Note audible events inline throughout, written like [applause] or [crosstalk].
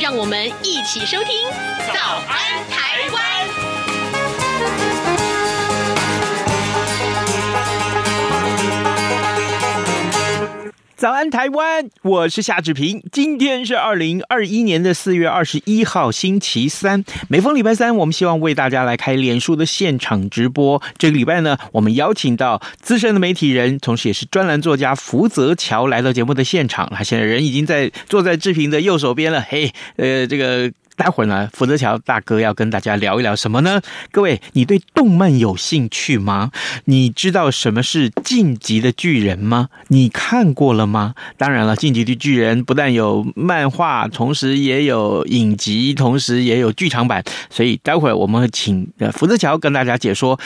让我们一起收听《早安台湾》。早安，台湾！我是夏志平。今天是二零二一年的四月二十一号，星期三。每逢礼拜三，我们希望为大家来开脸书的现场直播。这个礼拜呢，我们邀请到资深的媒体人，同时也是专栏作家福泽桥来到节目的现场。他现在人已经在坐在志平的右手边了。嘿，呃，这个。待会儿呢，福泽桥大哥要跟大家聊一聊什么呢？各位，你对动漫有兴趣吗？你知道什么是《进击的巨人》吗？你看过了吗？当然了，《进击的巨人》不但有漫画，同时也有影集，同时也有剧场版。所以待会儿我们会请福泽桥跟大家解说。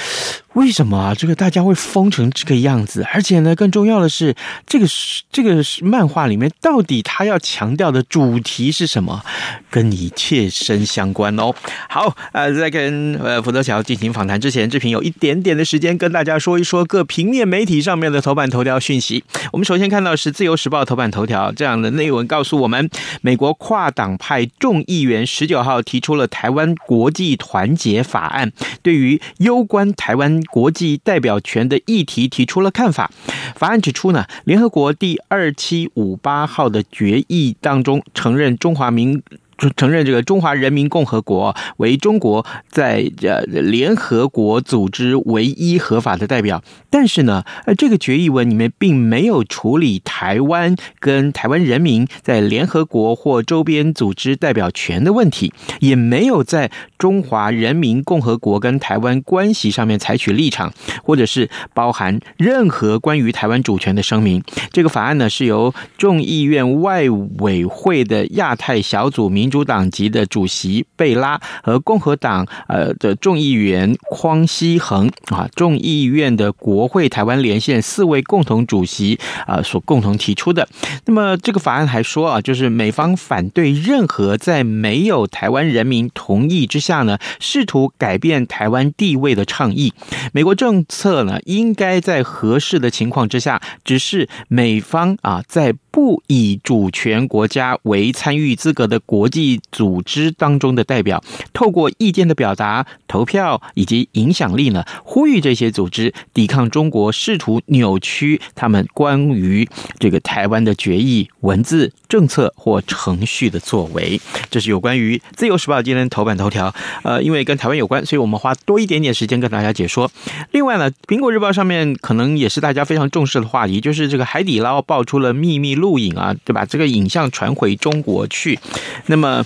为什么啊？这个大家会疯成这个样子？而且呢，更重要的是，这个这个漫画里面到底他要强调的主题是什么？跟你切身相关哦。好，呃，在跟呃福泽乔进行访谈之前，志平有一点点的时间跟大家说一说各平面媒体上面的头版头条讯息。我们首先看到是《自由时报》头版头条这样的内文，告诉我们，美国跨党派众议员十九号提出了台湾国际团结法案，对于攸关台湾。国际代表权的议题提出了看法。法案指出呢，联合国第二七五八号的决议当中承认中华民。承认这个中华人民共和国为中国在呃联合国组织唯一合法的代表，但是呢，呃，这个决议文里面并没有处理台湾跟台湾人民在联合国或周边组织代表权的问题，也没有在中华人民共和国跟台湾关系上面采取立场，或者是包含任何关于台湾主权的声明。这个法案呢，是由众议院外委会的亚太小组民。民主党籍的主席贝拉和共和党呃的众议员匡希恒啊，众议院的国会台湾连线四位共同主席啊所共同提出的。那么这个法案还说啊，就是美方反对任何在没有台湾人民同意之下呢，试图改变台湾地位的倡议。美国政策呢，应该在合适的情况之下，只是美方啊在。不以主权国家为参与资格的国际组织当中的代表，透过意见的表达、投票以及影响力呢，呼吁这些组织抵抗中国试图扭曲他们关于这个台湾的决议文字、政策或程序的作为。这是有关于《自由时报》今天头版头条。呃，因为跟台湾有关，所以我们花多一点点时间跟大家解说。另外呢，《苹果日报》上面可能也是大家非常重视的话题，就是这个海底捞爆出了秘密。录影啊，对吧？这个影像传回中国去，那么，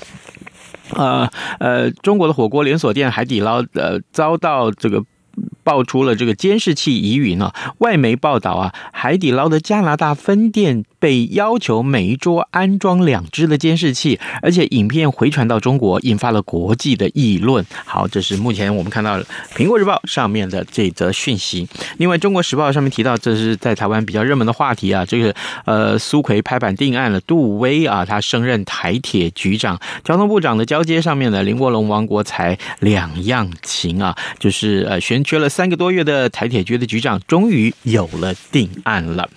呃呃，中国的火锅连锁店海底捞呃遭到这个。爆出了这个监视器疑云啊！外媒报道啊，海底捞的加拿大分店被要求每一桌安装两只的监视器，而且影片回传到中国，引发了国际的议论。好，这是目前我们看到《苹果日报》上面的这则讯息。另外，《中国时报》上面提到，这是在台湾比较热门的话题啊。这个呃，苏奎拍板定案了，杜威啊，他升任台铁局长，交通部长的交接上面呢，林国龙、王国材两样情啊，就是呃选，缺了。三个多月的台铁局的局长终于有了定案了。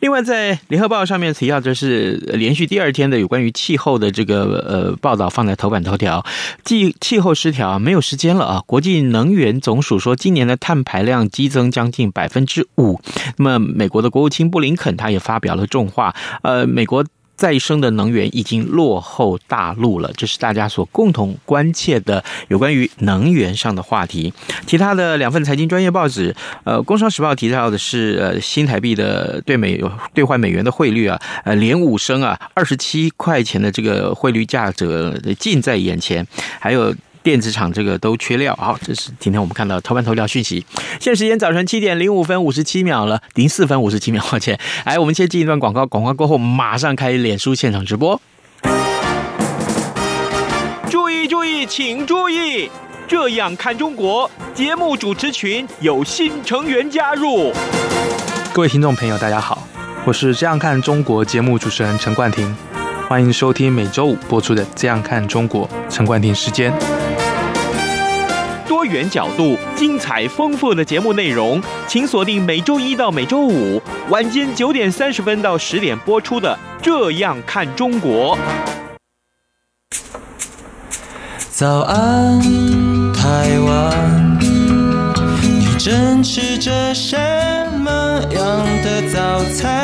另外，在联合报上面提到，这是连续第二天的有关于气候的这个呃报道，放在头版头条。气气候失调，没有时间了啊！国际能源总署说，今年的碳排量激增将近百分之五。那么，美国的国务卿布林肯他也发表了重话，呃，美国。再生的能源已经落后大陆了，这是大家所共同关切的有关于能源上的话题。其他的两份财经专业报纸，呃，《工商时报》提到的是，呃，新台币的兑美兑换美元的汇率啊，呃，连五升啊，二十七块钱的这个汇率价格近在眼前，还有。电子厂这个都缺料，好，这是今天我们看到头版头条讯息。现在时间早晨七点零五分五十七秒了，零四分五十七秒，抱歉。来，我们先进一段广告，广告过后马上开脸书现场直播。注意注意，请注意！这样看中国节目主持群有新成员加入。各位听众朋友，大家好，我是这样看中国节目主持人陈冠廷，欢迎收听每周五播出的《这样看中国》陈冠廷时间。多元角度、精彩丰富的节目内容，请锁定每周一到每周五晚间九点三十分到十点播出的《这样看中国》。早安，台湾，你正吃着什么样的早餐？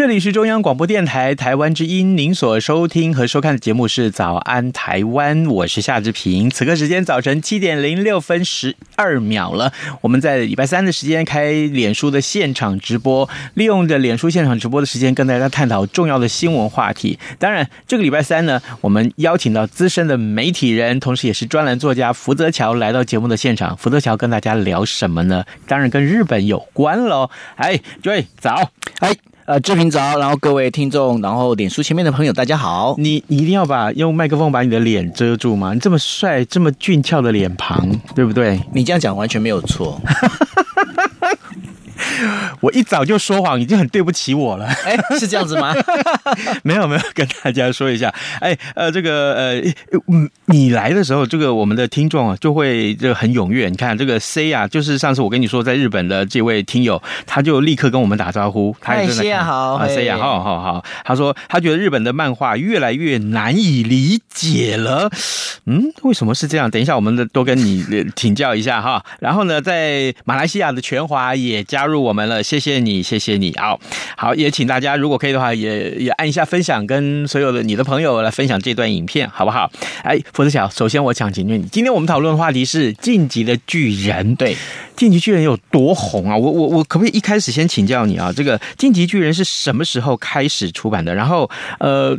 这里是中央广播电台台湾之音，您所收听和收看的节目是《早安台湾》，我是夏志平。此刻时间早晨七点零六分十二秒了，我们在礼拜三的时间开脸书的现场直播，利用着脸书现场直播的时间跟大家探讨重要的新闻话题。当然，这个礼拜三呢，我们邀请到资深的媒体人，同时也是专栏作家福泽桥来到节目的现场。福泽桥跟大家聊什么呢？当然跟日本有关喽。哎，Joy，早，哎。呃，志平早，然后各位听众，然后脸书前面的朋友，大家好。你你一定要把用麦克风把你的脸遮住吗？你这么帅，这么俊俏的脸庞，对不对？你这样讲完全没有错。[laughs] [laughs] 我一早就说谎，已经很对不起我了。哎，是这样子吗？[laughs] 没有没有，跟大家说一下。哎，呃，这个呃，嗯，你来的时候，这个我们的听众啊，就会就很踊跃。你看这个 C 啊，就是上次我跟你说在日本的这位听友，他就立刻跟我们打招呼。他也真的，C 啊好啊，C 啊好好好。他说他觉得日本的漫画越来越难以理解了。嗯，为什么是这样？等一下，我们的多跟你请教一下哈。然后呢，在马来西亚的全华也加入我们了。谢谢你，谢谢你。啊，好，也请大家如果可以的话，也也按一下分享，跟所有的你的朋友来分享这段影片，好不好？哎，福泽乔，首先我想请问你，今天我们讨论的话题是《晋级的巨人》。对，《晋级巨人》有多红啊？我我我可不可以一开始先请教你啊？这个《晋级巨人》是什么时候开始出版的？然后，呃。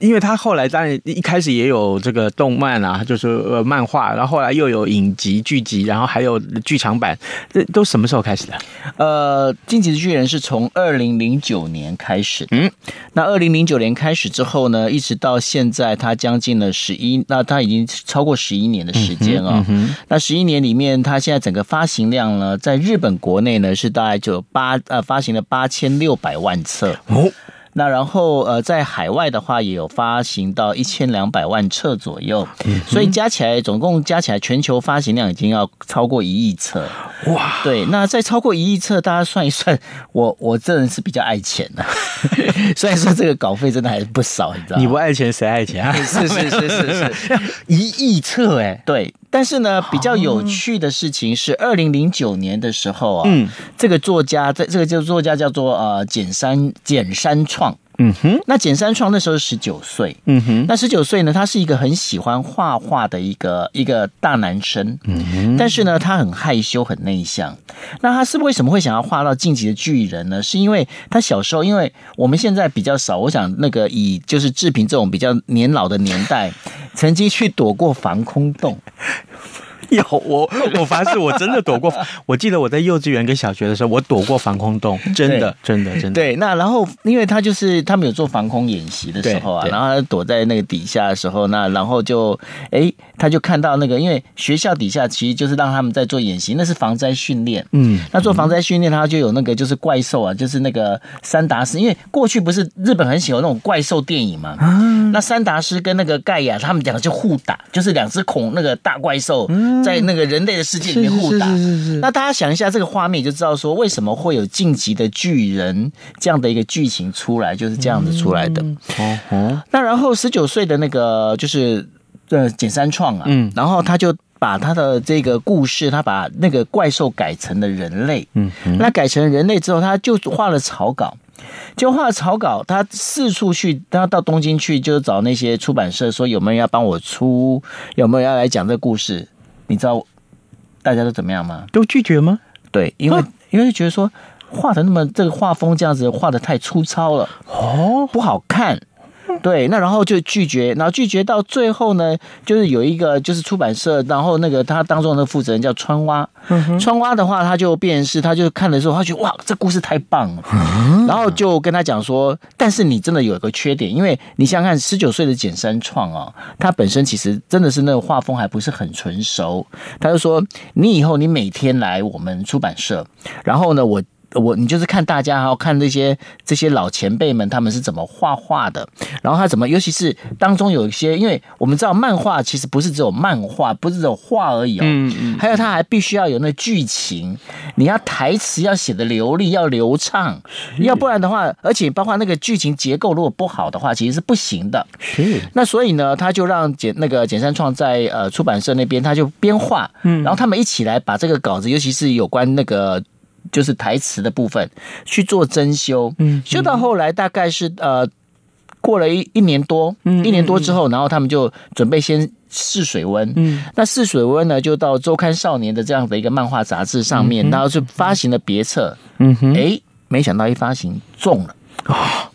因为他后来当然一开始也有这个动漫啊，就是呃漫画，然后后来又有影集、剧集，然后还有剧场版，这都什么时候开始的？呃，《进击的巨人》是从二零零九年开始，嗯，那二零零九年开始之后呢，一直到现在，他将近了十一，那他已经超过十一年的时间啊、哦嗯嗯。那十一年里面，它现在整个发行量呢，在日本国内呢是大概就八呃发行了八千六百万册哦。那然后呃，在海外的话也有发行到一千两百万册左右，所以加起来总共加起来全球发行量已经要超过一亿册。哇！对，那再超过一亿册，大家算一算，我 [laughs] 我这人是比较爱钱的，[laughs] 虽然说这个稿费真的还是不少，你知道吗？你不爱钱谁爱钱啊？是是是是是，[laughs] 一亿册哎，对。但是呢，比较有趣的事情是，二零零九年的时候啊，嗯，这个作家，这这个就作家叫做呃简山简山创。嗯哼，那简三创那时候十九岁，嗯哼，那十九岁呢，他是一个很喜欢画画的一个一个大男生，嗯哼，但是呢，他很害羞，很内向。那他是为什么会想要画到晋级的巨人呢？是因为他小时候，因为我们现在比较少，我想那个以就是志平这种比较年老的年代，曾经去躲过防空洞。[laughs] 有我，我发誓，我真的躲过。我记得我在幼稚园跟小学的时候，我躲过防空洞，真的，真的，真的。对，那然后，因为他就是他们有做防空演习的时候啊，然后他躲在那个底下的时候，那然后就，哎，他就看到那个，因为学校底下其实就是让他们在做演习，那是防灾训练。嗯，那做防灾训练，他就有那个就是怪兽啊，就是那个三达斯，因为过去不是日本很喜欢那种怪兽电影嘛。嗯，那三达斯跟那个盖亚他们两个就互打，就是两只恐那个大怪兽。在那个人类的世界里面互打，那大家想一下这个画面，就知道说为什么会有晋级的巨人这样的一个剧情出来，就是这样子出来的。哦哦，那然后十九岁的那个就是呃简三创啊，嗯，然后他就把他的这个故事，他把那个怪兽改成了人类，嗯，那改成人类之后，他就画了草稿。就画了草稿，他四处去，他到东京去，就找那些出版社说有没有人要帮我出，有没有人要来讲这个故事。你知道大家都怎么样吗？都拒绝吗？对，因为因为觉得说画的那么这个画风这样子画的太粗糙了哦，不好看。[laughs] 对，那然后就拒绝，然后拒绝到最后呢，就是有一个就是出版社，然后那个他当中的负责人叫川蛙，嗯、川蛙的话他就辨识，他就看的时候，他觉得哇，这故事太棒了，嗯、[laughs] 然后就跟他讲说，但是你真的有一个缺点，因为你想想看，十九岁的简山创啊，他本身其实真的是那个画风还不是很纯熟，他就说，你以后你每天来我们出版社，然后呢，我。我你就是看大家哈，看那些这些老前辈们他们是怎么画画的，然后他怎么，尤其是当中有一些，因为我们知道漫画其实不是只有漫画，不是只有画而已哦，嗯嗯，还有他还必须要有那剧情，你要台词要写的流利，要流畅，要不然的话，而且包括那个剧情结构如果不好的话，其实是不行的。是，那所以呢，他就让简那个简三创在呃出版社那边，他就编画，嗯，然后他们一起来把这个稿子，尤其是有关那个。就是台词的部分去做增修，嗯，修到后来大概是呃过了一一年多，嗯，一年多之后，然后他们就准备先试水温，嗯，那试水温呢，就到周刊少年的这样的一个漫画杂志上面，然后就发行了别册，嗯哼，哎，没想到一发行中了啊，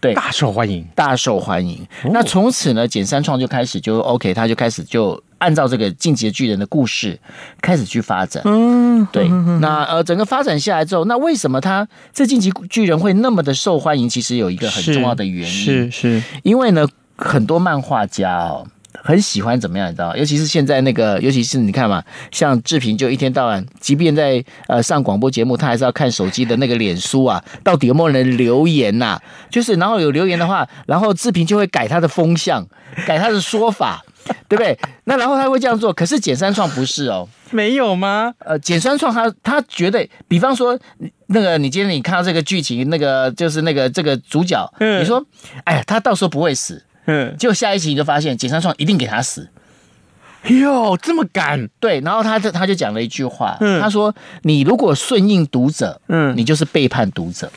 对，大受欢迎，大受欢迎。那从此呢，简三创就开始就 OK，他就开始就。按照这个《进击的巨人》的故事开始去发展，嗯，对。那呃，整个发展下来之后，那为什么他这《进击巨人》会那么的受欢迎？其实有一个很重要的原因，是是，因为呢，很多漫画家哦，很喜欢怎么样，你知道？尤其是现在那个，尤其是你看嘛，像志平就一天到晚，即便在呃上广播节目，他还是要看手机的那个脸书啊，到底有没有人留言呐？就是然后有留言的话，然后志平就会改他的风向，改他的说法。[laughs] 对不对？那然后他会这样做，可是简三创不是哦，没有吗？呃，简三创他他觉得，比方说那个你今天你看到这个剧情，那个就是那个这个主角，嗯，你说，哎呀，他到时候不会死，嗯，结果下一集你就发现简三创一定给他死，哟，这么敢？对，然后他就他就讲了一句话，嗯，他说，你如果顺应读者，嗯，你就是背叛读者；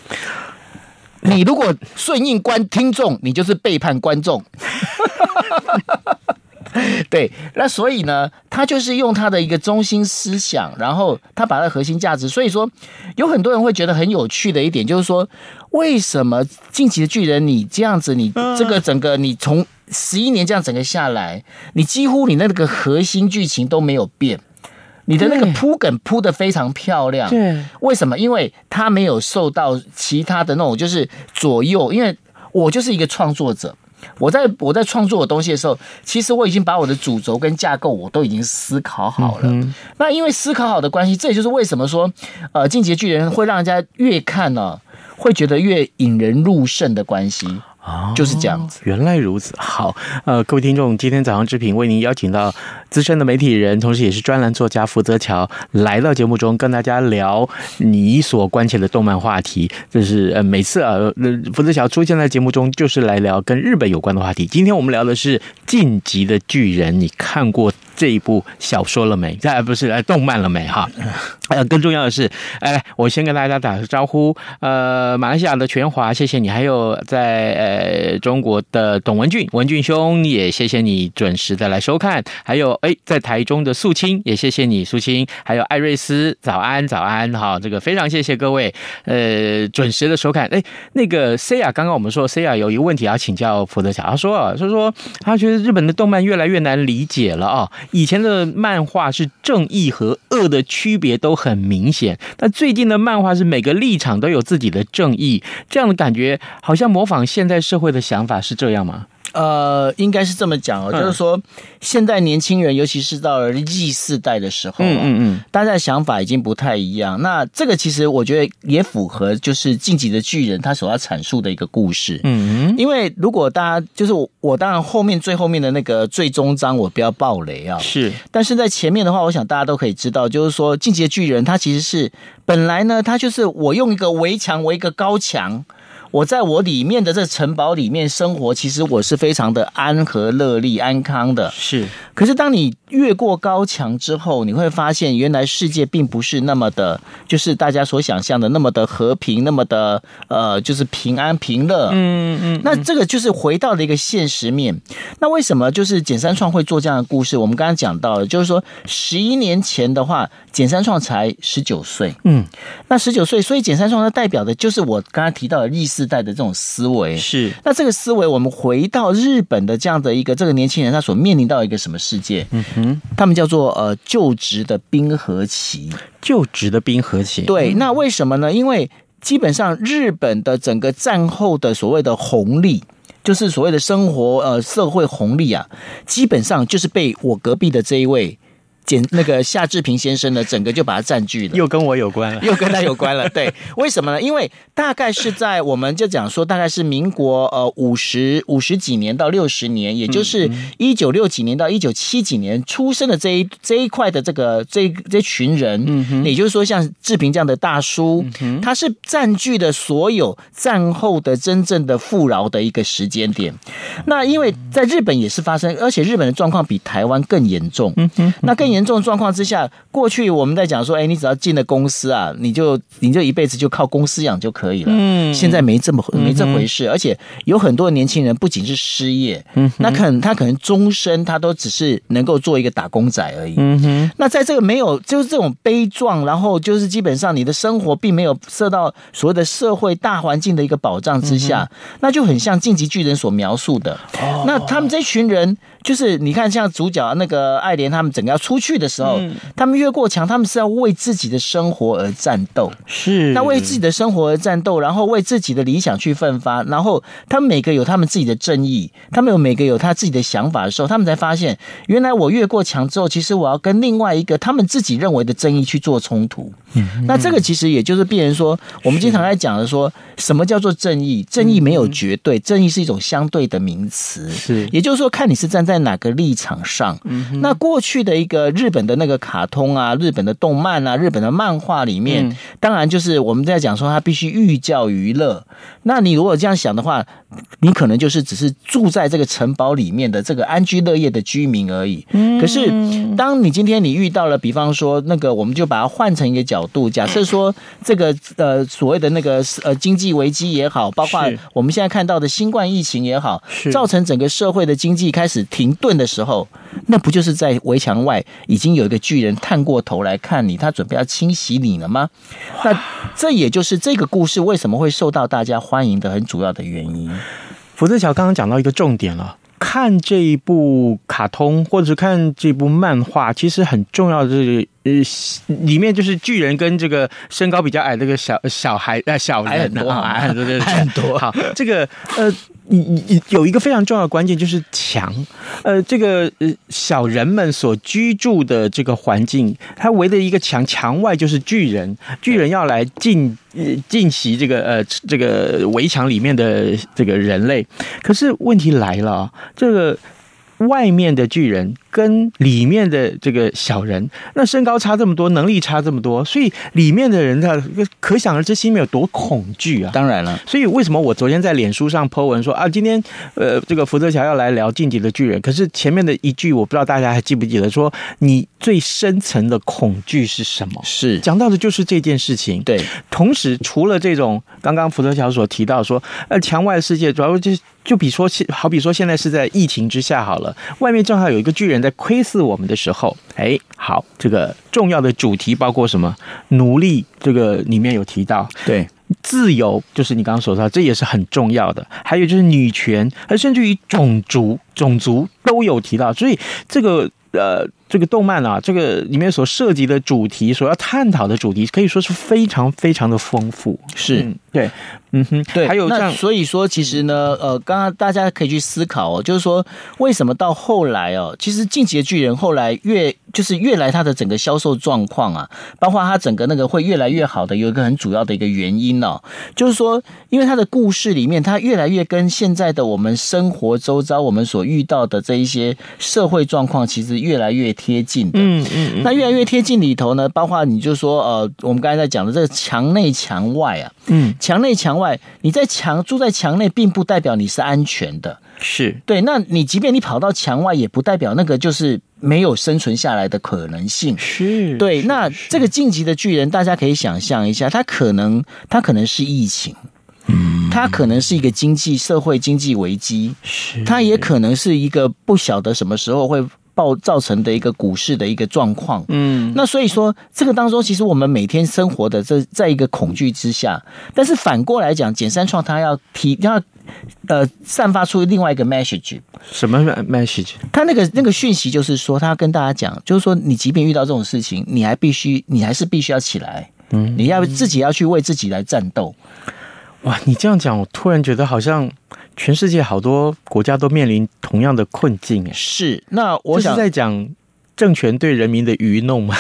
你如果顺应观听众，你就是背叛观众。[laughs] [laughs] 对，那所以呢，他就是用他的一个中心思想，然后他把他的核心价值。所以说，有很多人会觉得很有趣的一点，就是说，为什么《进击的巨人》你这样子，你这个整个你从十一年这样整个下来，你几乎你那个核心剧情都没有变，你的那个铺梗铺的非常漂亮。对，为什么？因为他没有受到其他的那种就是左右，因为我就是一个创作者。我在我在创作我东西的时候，其实我已经把我的主轴跟架构我都已经思考好了。嗯、那因为思考好的关系，这也就是为什么说，呃，进击巨人会让人家越看呢、啊，会觉得越引人入胜的关系。哦，就是这样子。原来如此。好，呃，各位听众，今天早上之平为您邀请到资深的媒体人，同时也是专栏作家福泽桥来到节目中，跟大家聊你所关切的动漫话题。就是呃，每次啊，福泽桥出现在节目中，就是来聊跟日本有关的话题。今天我们聊的是《晋级的巨人》，你看过这一部小说了没？哎，不是，哎，动漫了没？哈，呃，更重要的是，哎，我先跟大家打个招呼。呃，马来西亚的全华，谢谢你，还有在呃。中国的董文俊，文俊兄也谢谢你准时的来收看，还有哎，在台中的素清也谢谢你，素清，还有艾瑞斯，早安早安，哈，这个非常谢谢各位，呃，准时的收看。哎，那个 C 亚，刚刚我们说 C 亚有一个问题要请教福泽乔，他说啊，他说他觉得日本的动漫越来越难理解了啊，以前的漫画是正义和恶的区别都很明显，但最近的漫画是每个立场都有自己的正义，这样的感觉好像模仿现在。社会的想法是这样吗？呃，应该是这么讲哦，嗯、就是说，现在年轻人，尤其是到了 Z 世代的时候，嗯嗯嗯，大家的想法已经不太一样。那这个其实我觉得也符合，就是《晋级的巨人》他所要阐述的一个故事。嗯嗯，因为如果大家就是我，我当然后面最后面的那个最终章我不要爆雷啊，是。但是在前面的话，我想大家都可以知道，就是说，《进击的巨人》他其实是本来呢，他就是我用一个围墙围一个高墙。我在我里面的这城堡里面生活，其实我是非常的安和乐利、安康的。是，可是当你越过高墙之后，你会发现原来世界并不是那么的，就是大家所想象的那么的和平，那么的呃，就是平安平乐。嗯嗯。那这个就是回到了一个现实面。那为什么就是简三创会做这样的故事？我们刚刚讲到了，就是说十一年前的话，简三创才十九岁。嗯。那十九岁，所以简三创它代表的就是我刚刚提到的历史。世代的这种思维。是，那这个思维，我们回到日本的这样的一个这个年轻人，他所面临到一个什么世界？嗯哼，他们叫做呃就职的冰河期。就职的冰河期。对，那为什么呢？因为基本上日本的整个战后的所谓的红利。就是所谓的生活呃社会红利啊，基本上就是被我隔壁的这一位。简那个夏志平先生呢，整个就把它占据了，又跟我有关了，又跟他有关了。对，为什么呢？因为大概是在我们就讲说，大概是民国呃五十五十几年到六十年，也就是一九六几年到一九七几年出生的这一这一块的这个这这群人，嗯哼，也就是说像志平这样的大叔，嗯，他是占据了所有战后的真正的富饶的一个时间点。那因为在日本也是发生，而且日本的状况比台湾更严重，嗯哼，那更。严重状况之下，过去我们在讲说，哎，你只要进了公司啊，你就你就一辈子就靠公司养就可以了。嗯，现在没这么没这回事，而且有很多年轻人不仅是失业，嗯，那可能他可能终身他都只是能够做一个打工仔而已。嗯哼，那在这个没有就是这种悲壮，然后就是基本上你的生活并没有受到所谓的社会大环境的一个保障之下，那就很像进击巨人所描述的。哦，那他们这群人。就是你看，像主角那个爱莲，他们整个要出去的时候，嗯、他们越过墙，他们是要为自己的生活而战斗。是，那为自己的生活而战斗，然后为自己的理想去奋发，然后他们每个有他们自己的正义，他们有每个有他自己的想法的时候，他们才发现，原来我越过墙之后，其实我要跟另外一个他们自己认为的正义去做冲突。嗯，那这个其实也就是变成说，我们经常在讲的说，什么叫做正义？正义没有绝对，正义是一种相对的名词。是，也就是说，看你是站在。在哪个立场上？那过去的一个日本的那个卡通啊，日本的动漫啊，日本的漫画里面，嗯、当然就是我们在讲说，他必须寓教于乐。那你如果这样想的话，你可能就是只是住在这个城堡里面的这个安居乐业的居民而已。可是，当你今天你遇到了，比方说那个，我们就把它换成一个角度，假设说这个呃所谓的那个呃经济危机也好，包括我们现在看到的新冠疫情也好，造成整个社会的经济开始停。停顿的时候，那不就是在围墙外已经有一个巨人探过头来看你，他准备要清洗你了吗？那这也就是这个故事为什么会受到大家欢迎的很主要的原因。福泽桥刚刚讲到一个重点了，看这一部卡通或者是看这部漫画，其实很重要的是。呃，里面就是巨人跟这个身高比较矮的这个小小孩呃小人很多啊，对 [laughs] 对对，[laughs] 很多。好，这个呃，有有一个非常重要的关键就是墙，呃，这个呃小人们所居住的这个环境，它围的一个墙，墙外就是巨人，巨人要来进进袭这个呃这个围墙里面的这个人类，可是问题来了，这个。外面的巨人跟里面的这个小人，那身高差这么多，能力差这么多，所以里面的人他可想而知心里面有多恐惧啊！当然了，所以为什么我昨天在脸书上 po 文说啊，今天呃这个福泽桥要来聊晋级的巨人，可是前面的一句我不知道大家还记不记得，说你最深层的恐惧是什么？是讲到的就是这件事情。对，同时除了这种刚刚福泽桥所提到说，呃，墙外世界主要就是。就比说，好比说，现在是在疫情之下好了，外面正好有一个巨人在窥视我们的时候，哎，好，这个重要的主题包括什么？奴隶，这个里面有提到，对，自由，就是你刚刚所说到，这也是很重要的，还有就是女权，而甚至于种族，种族都有提到，所以这个。呃，这个动漫啊，这个里面所涉及的主题，所要探讨的主题，可以说是非常非常的丰富。是、嗯、对，嗯哼，对。还有这样，所以说，其实呢，呃，刚刚大家可以去思考哦，就是说，为什么到后来哦，其实《进击的巨人》后来越就是越来它的整个销售状况啊，包括它整个那个会越来越好的，有一个很主要的一个原因哦，就是说，因为它的故事里面，它越来越跟现在的我们生活周遭我们所遇到的这一些社会状况，其实。越来越贴近的，嗯嗯，那越来越贴近里头呢，包括你就说，呃，我们刚才在讲的这个墙内墙外啊，嗯，墙内墙外，你在墙住在墙内，并不代表你是安全的，是对。那你即便你跑到墙外，也不代表那个就是没有生存下来的可能性，是对。那这个晋级的巨人，大家可以想象一下，他可能他可能是疫情。嗯，它可能是一个经济社会经济危机，是它也可能是一个不晓得什么时候会爆造成的一个股市的一个状况。嗯，那所以说，这个当中其实我们每天生活的这在一个恐惧之下，但是反过来讲，简三创他要提要呃散发出另外一个 message，什么 message？他那个那个讯息就是说，他要跟大家讲，就是说你即便遇到这种事情，你还必须，你还是必须要起来，嗯，你要自己要去为自己来战斗。哇，你这样讲，我突然觉得好像全世界好多国家都面临同样的困境。是，那我想是在讲政权对人民的愚弄吗？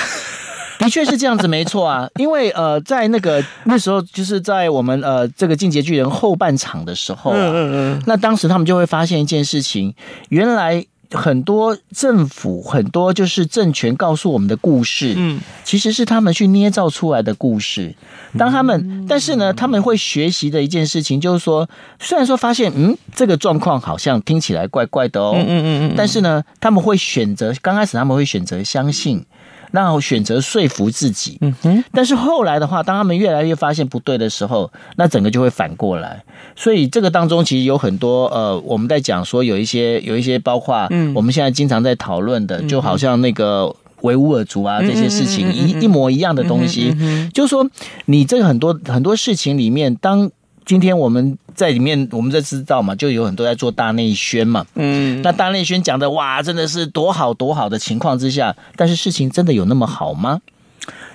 [laughs] 的确是这样子，没错啊。因为呃，在那个那时候，就是在我们呃这个进击巨人后半场的时候啊，嗯嗯嗯，那当时他们就会发现一件事情，原来。很多政府，很多就是政权告诉我们的故事，嗯，其实是他们去捏造出来的故事。当他们，但是呢，他们会学习的一件事情就是说，虽然说发现，嗯，这个状况好像听起来怪怪的哦，嗯嗯嗯，但是呢，他们会选择，刚开始他们会选择相信。然后选择说服自己，嗯哼。但是后来的话，当他们越来越发现不对的时候，那整个就会反过来。所以这个当中其实有很多呃，我们在讲说有一些有一些包括，嗯，我们现在经常在讨论的，就好像那个维吾尔族啊这些事情一一模一样的东西，就是说你这个很多很多事情里面，当。今天我们在里面，我们在知道嘛，就有很多在做大内宣嘛。嗯，那大内宣讲的哇，真的是多好多好的情况之下，但是事情真的有那么好吗？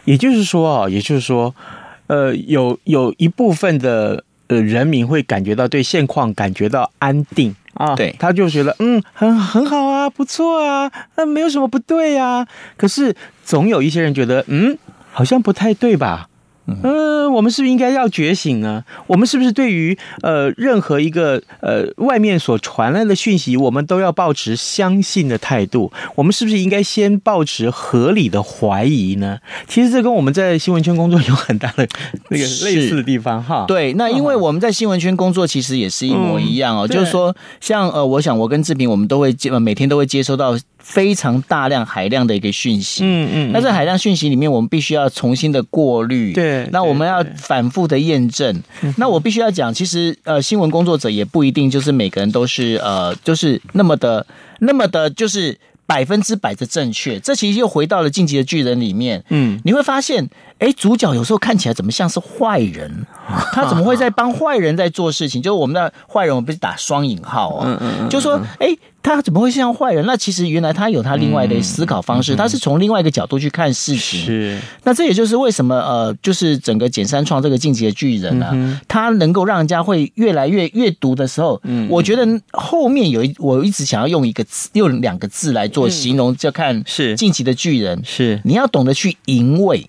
也就是说啊，也就是说，呃，有有一部分的呃人民会感觉到对现况感觉到安定啊，对，他就觉得嗯，很很好啊，不错啊，那没有什么不对呀。可是总有一些人觉得嗯，好像不太对吧？嗯、呃，我们是不是应该要觉醒呢？我们是不是对于呃任何一个呃外面所传来的讯息，我们都要保持相信的态度？我们是不是应该先保持合理的怀疑呢？其实这跟我们在新闻圈工作有很大的那个类似的地方哈。对，那因为我们在新闻圈工作，其实也是一模一样哦。嗯、就是说，像呃，我想我跟志平，我们都会接每天都会接收到。非常大量海量的一个讯息，嗯嗯，那在海量讯息里面，我们必须要重新的过滤，对，那我们要反复的验证。那我必须要讲，其实呃，新闻工作者也不一定就是每个人都是呃，就是那么的那么的，就是百分之百的正确。这其实又回到了《进击的巨人》里面，嗯，你会发现，哎，主角有时候看起来怎么像是坏人？[laughs] 他怎么会在帮坏人在做事情？就是我们的坏人，我们不是打双引号啊，嗯嗯，就说，哎。他怎么会像坏人？那其实原来他有他另外的思考方式，嗯、他是从另外一个角度去看事情。是，那这也就是为什么呃，就是整个简三创这个晋级的巨人啊，嗯、他能够让人家会越来越阅读的时候，嗯，我觉得后面有一我一直想要用一个字，用两个字来做形容，嗯、就看是晋级的巨人。是。你要懂得去吟味。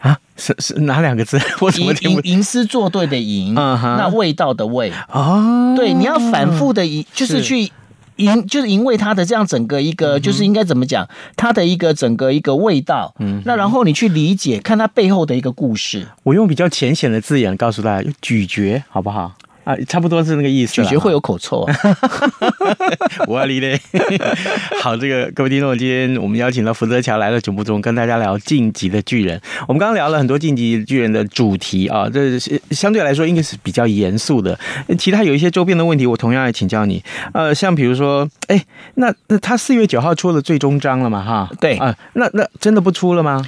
啊，是是哪两个字？[laughs] 我怎么听不？吟诗作对的吟，嗯、那味道的味。哦，对，你要反复的吟，就是。去。因就是因为它的这样整个一个，就是应该怎么讲，它的一个整个一个味道，嗯，那然后你去理解，看它背后的一个故事。我用比较浅显的字眼告诉大家，咀嚼，好不好？啊，差不多是那个意思。咀嚼会有口臭啊！[laughs] 我理嘞。[laughs] 好，这个各位听众，今天我们邀请了福泽桥来到节目中，跟大家聊《晋级的巨人》。我们刚刚聊了很多《晋级巨人》的主题啊，这是相对来说应该是比较严肃的。其他有一些周边的问题，我同样也请教你。呃，像比如说，哎，那那他四月九号出了最终章了嘛？哈，对啊，那那真的不出了吗？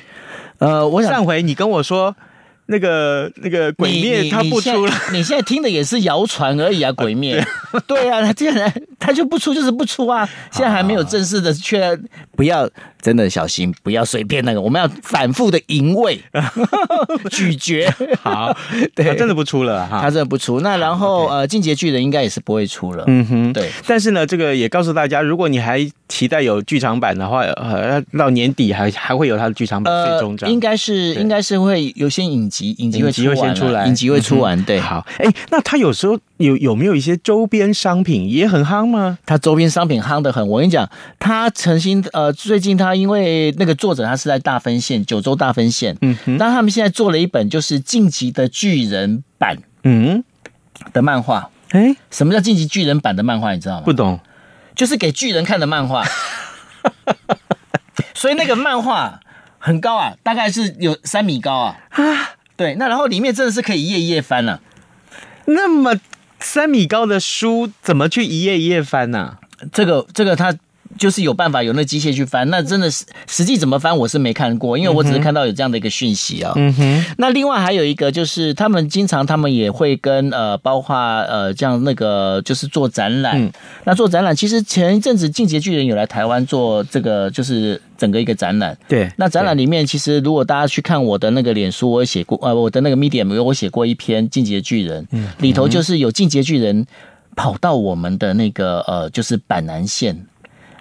呃，我想上回你跟我说。那个那个鬼灭他不出了，[laughs] 你现在听的也是谣传而已啊！[laughs] 鬼灭，对啊，他竟然他就不出，就是不出啊！现在还没有正式的确不要。真的小心，不要随便那个，我们要反复的吟味、[laughs] 咀嚼。好，对，他真的不出了哈，他真的不出。那然后呃，进阶巨人应该也是不会出了。嗯哼，对。但是呢，这个也告诉大家，如果你还期待有剧场版的话，呃，到年底还还会有他的剧场版最终章。应该是应该是会有些影集，影集会出完，影集会出完。对，好。哎，那他有时候有有没有一些周边商品也很夯吗？他周边商品夯的很。我跟你讲，他曾经呃，最近他。因为那个作者他是在大分县九州大分县，嗯哼，那他们现在做了一本就是《晋级的巨人》版，嗯的漫画。哎，什么叫《晋级巨人》版的漫画？你知道吗？不懂，就是给巨人看的漫画。[laughs] 所以那个漫画很高啊，大概是有三米高啊。啊，对，那然后里面真的是可以一页一页翻了。那么三米高的书怎么去一页一页翻呢？这个这个他。就是有办法有那机械去翻，那真的是实际怎么翻我是没看过，因为我只是看到有这样的一个讯息啊。嗯哼。那另外还有一个就是他们经常他们也会跟呃，包括呃这样那个就是做展览。嗯。那做展览，其实前一阵子进阶巨人有来台湾做这个就是整个一个展览。对。那展览里面其实如果大家去看我的那个脸书，我写过呃我的那个 Medium，我写过一篇进阶巨人，嗯，里头就是有进阶巨人跑到我们的那个呃就是板南线。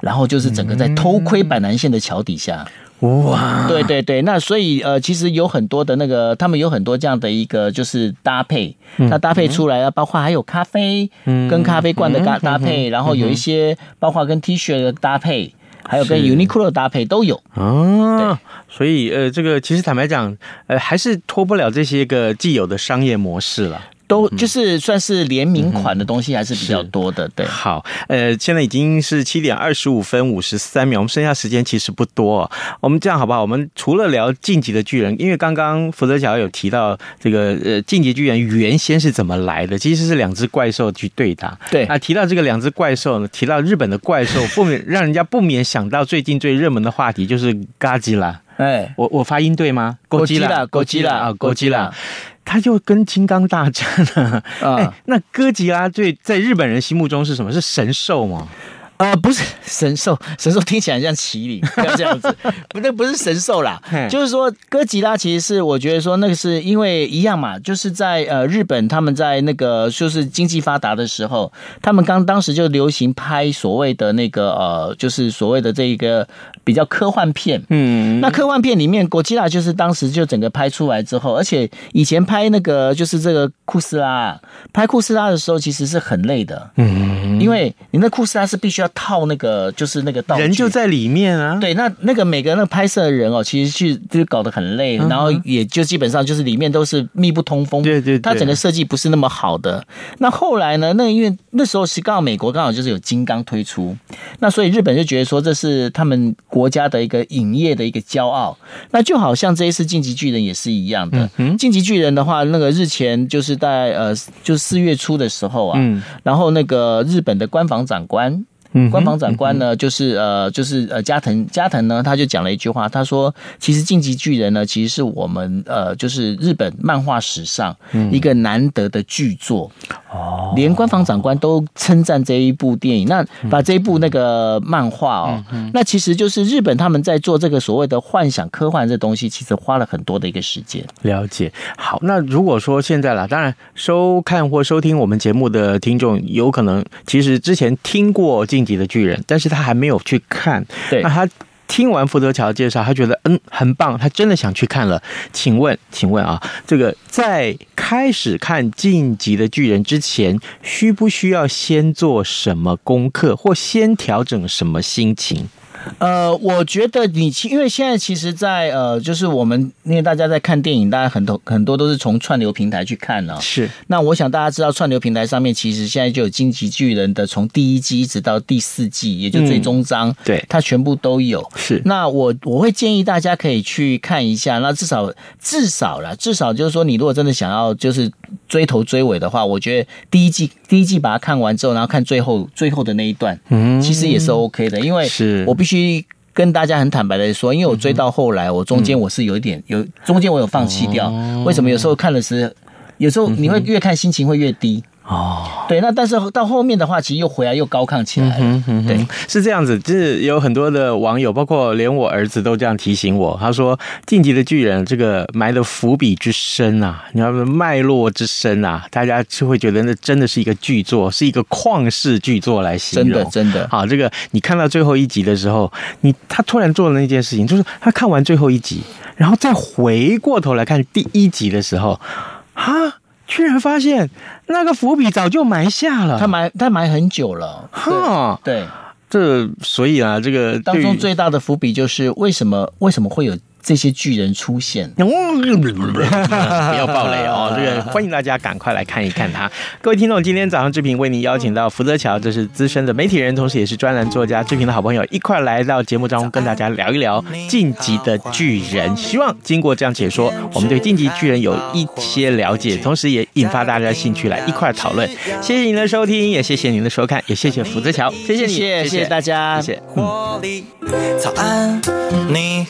然后就是整个在偷窥板南线的桥底下，哇！对对对，那所以呃，其实有很多的那个，他们有很多这样的一个就是搭配，那搭配出来啊，包括还有咖啡，嗯。跟咖啡罐的搭搭配，然后有一些包括跟 T 恤的搭配，还有跟 Uniqlo 的搭配都有。哦，所以呃，这个其实坦白讲，呃，还是脱不了这些个既有的商业模式了。都就是算是联名款的东西还是比较多的，对。好，呃，现在已经是七点二十五分五十三秒，我们剩下时间其实不多。我们这样好不好？我们除了聊进击的巨人，因为刚刚福泽乔有提到这个呃进击巨人原先是怎么来的，其实是两只怪兽去对打。对啊，提到这个两只怪兽呢，提到日本的怪兽，不免让人家不免想到最近最热门的话题就是嘎吉拉。哎，我我发音对吗？哥吉拉，哥吉拉啊，哥吉拉。他就跟金刚大战了，哎、嗯，那哥吉拉最在日本人心目中是什么？是神兽吗？呃，不是神兽，[laughs] 神兽听起来像麒麟，[laughs] 不要这样子，不，对不是神兽啦。就是说，哥吉拉其实是我觉得说那个是因为一样嘛，就是在呃日本他们在那个就是经济发达的时候，他们刚当时就流行拍所谓的那个呃，就是所谓的这一个比较科幻片。嗯，那科幻片里面，哥吉拉就是当时就整个拍出来之后，而且以前拍那个就是这个库斯拉，拍库斯拉的时候其实是很累的。嗯，因为你那库斯拉是必须要。套那个就是那个道具，人就在里面啊。对，那那个每个那个拍摄的人哦，其实去就搞得很累，然后也就基本上就是里面都是密不通风。对对，它整个设计不是那么好的。那后来呢？那因为那时候是刚好美国刚好就是有金刚推出，那所以日本就觉得说这是他们国家的一个影业的一个骄傲。那就好像这一次晋级巨人也是一样的。嗯，进击巨人的话，那个日前就是在呃，就四月初的时候啊，嗯，然后那个日本的官房长官。嗯，官房长官呢，就是呃，就是呃，加藤加藤呢，他就讲了一句话，他说：“其实《进击巨人》呢，其实是我们呃，就是日本漫画史上一个难得的巨作哦。连官房长官都称赞这一部电影，那把这一部那个漫画哦，那其实就是日本他们在做这个所谓的幻想科幻这东西，其实花了很多的一个时间。了解。好，那如果说现在啦，当然收看或收听我们节目的听众，有可能其实之前听过进。晋级的巨人，但是他还没有去看。对，那他听完福德桥介绍，他觉得嗯很棒，他真的想去看了。请问，请问啊，这个在开始看晋级的巨人之前，需不需要先做什么功课，或先调整什么心情？呃，我觉得你其因为现在其实在，在呃，就是我们因为大家在看电影，大家很多很多都是从串流平台去看呢、哦。是。那我想大家知道，串流平台上面其实现在就有《进击巨人》的从第一季一直到第四季，也就最终章，嗯、对，它全部都有。是。那我我会建议大家可以去看一下，那至少至少啦，至少就是说，你如果真的想要就是追头追尾的话，我觉得第一季第一季把它看完之后，然后看最后最后的那一段，嗯，其实也是 OK 的，因为是我必须。跟大家很坦白的说，因为我追到后来，我中间我是有一点有中间我有放弃掉。为什么？有时候看的是，有时候你会越看心情会越低。哦，对，那但是到后面的话，其实又回来又高亢起来了。嗯哼，对，是这样子，就是有很多的网友，包括连我儿子都这样提醒我。他说，《进击的巨人》这个埋的伏笔之深啊，你要说脉络之深啊，大家就会觉得那真的是一个巨作，是一个旷世巨作来形容。真的，真的。好，这个你看到最后一集的时候，你他突然做了那件事情，就是他看完最后一集，然后再回过头来看第一集的时候，哈。居然发现那个伏笔早就埋下了，他埋他埋很久了。哈，对，这所以啊，这个当中最大的伏笔就是为什么为什么会有这些巨人出现，[laughs] 不要暴雷哦！[laughs] 这个欢迎大家赶快来看一看他。各位听众，今天早上志平为您邀请到福泽桥，这是资深的媒体人，同时也是专栏作家，志平的好朋友，一块来到节目当中跟大家聊一聊《晋级的巨人》。希望经过这样解说，我们对《晋级巨人》有一些了解，同时也引发大家的兴趣来一块讨论。谢谢您的收听，也谢谢您的收看，也谢谢福泽桥，谢谢你，谢谢，谢谢大家，谢谢。嗯。早安，你。